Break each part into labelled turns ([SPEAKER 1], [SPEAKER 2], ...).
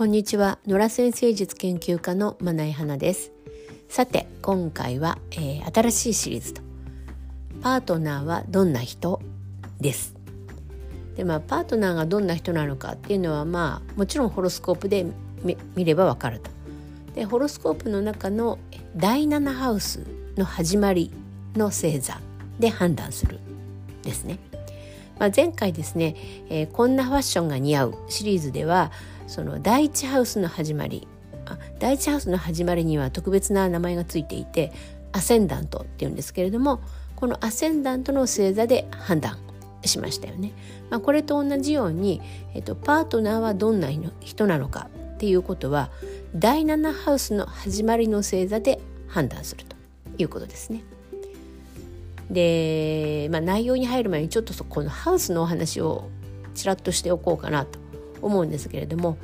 [SPEAKER 1] こんにちは。野良先生術研究家のまな花です。さて今回は、えー、新しいシリーズと。パートナーはどんな人です。でまあパートナーがどんな人なのかっていうのはまあもちろんホロスコープで見ればわかると。でホロスコープの中の第7ハウスの始まりの星座で判断するですね。まあ、前回ですね、えー、こんなファッションが似合うシリーズではその第一ハウスの始まり第一ハウスの始まりには特別な名前がついていてアセンダントっていうんですけれどもこのアセンダントの星座で判断しましたよね。まあ、これと同じように、えっと、パートナーはどんな人なのかっていうことは第7ハウスの始まりの星座で判断するということですね。で、まあ、内容に入る前にちょっとこのハウスのお話をちらっとしておこうかなと思うんですけれども、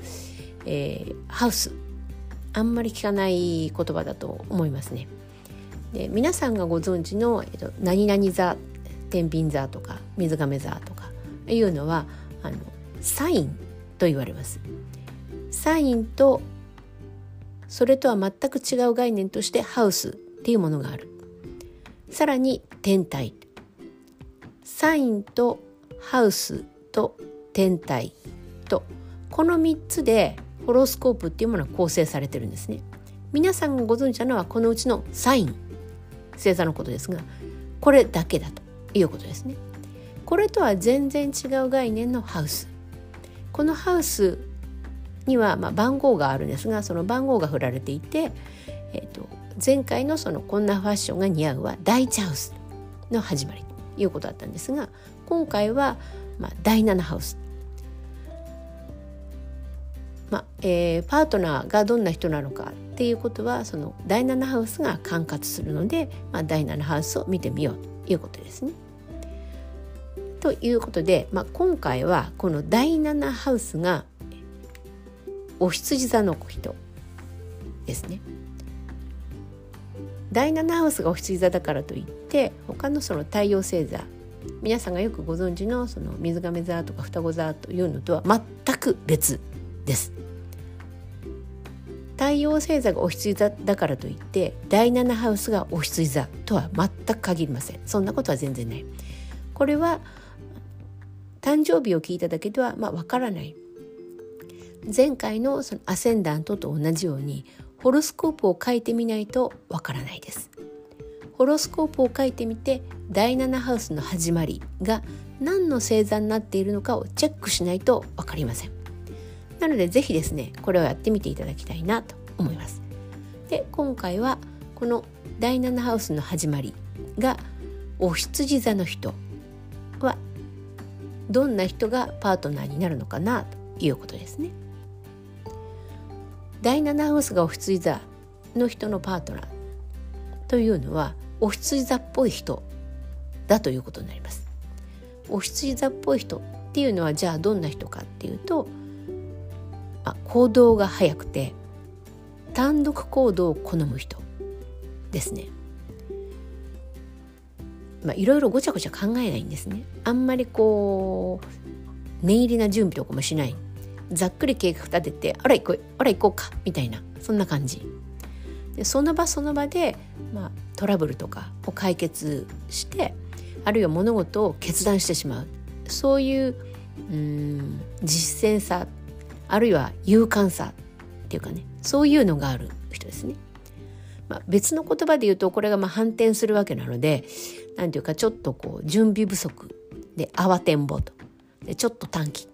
[SPEAKER 1] えー、ハウスあんまり聞かない言葉だと思いますね。で皆さんがご存知の、えっと、何々座天秤座とか水亀座とかいうのはあのサインと言われます。サインとそれとは全く違う概念としてハウスっていうものがある。さらに天体。サインとハウスと天体とこの3つでホロスコープっていうものは構成されてるんですね。皆さんがご存知なのはこのうちのサイン星座のことですがこれだけだということですね。これとは全然違う概念のハウス。このハウスにはま番号があるんですがその番号が振られていて、えーと前回のそのこんなファッションが似合うは第一ハウスの始まりということだったんですが今回はま第7ハウスまあえー、パートナーがどんな人なのかっていうことはその第7ハウスが管轄するので、まあ、第7ハウスを見てみようということですね。ということで、まあ、今回はこの第7ハウスがお羊座の人ですね。第7ハウスがお羊座だからといって他のその太陽星座皆さんがよくご存知のその水亀座とか双子座というのとは全く別です。太陽星座がお羊座だからといって第7ハウスがお羊座とは全く限りません。そんなことは全然ない。これは誕生日を聞いただけではまあわからない。前回のそのアセンダントと同じようにホロスコープを書いてみないとわからないです。ホロスコープを書いてみて第7ハウスの始まりが何の星座になっているのかをチェックしないと分かりません。なので是非ですねこれをやってみていただきたいなと思います。で今回はこの第7ハウスの始まりがお羊座の人はどんな人がパートナーになるのかなということですね。第7ハウスがお羊座の人のパートナーというのはお羊座っぽい人だということになります。お羊座っぽい人っていうのはじゃあどんな人かっていうとあ行動が早くて単独行動を好む人ですね。まあ、いろいろごちゃごちゃ考えないんですね。あんまりこう念入りな準備とかもしないざっくり計画立ててあら行こうあら行こうかみたいなそんな感じ。でその場その場で、まあ、トラブルとかを解決してあるいは物事を決断してしまう。そういううん実践さあるいは勇敢さっていうかねそういうのがある人ですね。まあ、別の言葉で言うとこれがまあ反転するわけなので何ていうかちょっとこう準備不足で慌てんぼと。でちょっと短期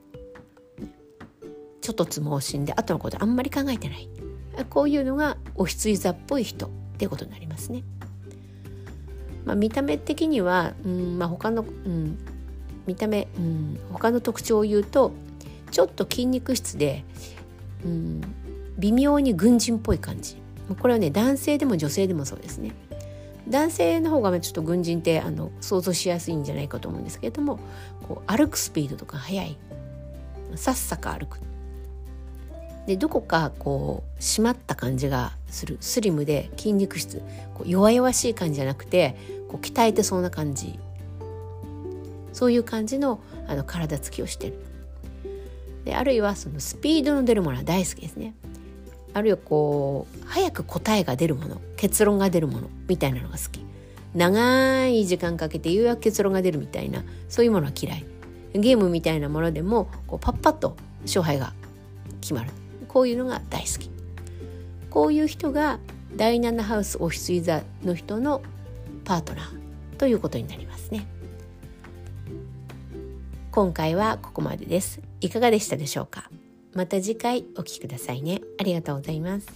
[SPEAKER 1] ちょっとつ盲信で後のことあんまり考えてない。こういうのがお羊座っぽい人っていうことになりますね。まあ、見た目的には、うんまあ、他の、うん、見た目、うん、他の特徴を言うとちょっと筋肉質で、うん、微妙に軍人っぽい感じ。これはね男性でも女性でもそうですね。男性の方がちょっと軍人ってあの想像しやすいんじゃないかと思うんですけれどもこう歩くスピードとか速い。さっさか歩く。でどこかこう締まった感じがする。スリムで筋肉質。こう弱々しい感じじゃなくてこう鍛えてそうな感じ。そういう感じのあの体つきをしてる。であるいはそのスピードの出るものは大好きですね。あるいはこう早く答えが出るもの。結論が出るもの。みたいなのが好き。長い時間かけてようやく結論が出るみたいな。そういうものは嫌い。ゲームみたいなものでもこうパッパッと勝敗が決まる。こういうのが大好き。こういう人が第7ハウスオフィスユーザの人のパートナーということになりますね。今回はここまでです。いかがでしたでしょうか？また次回お聴きくださいね。ありがとうございます。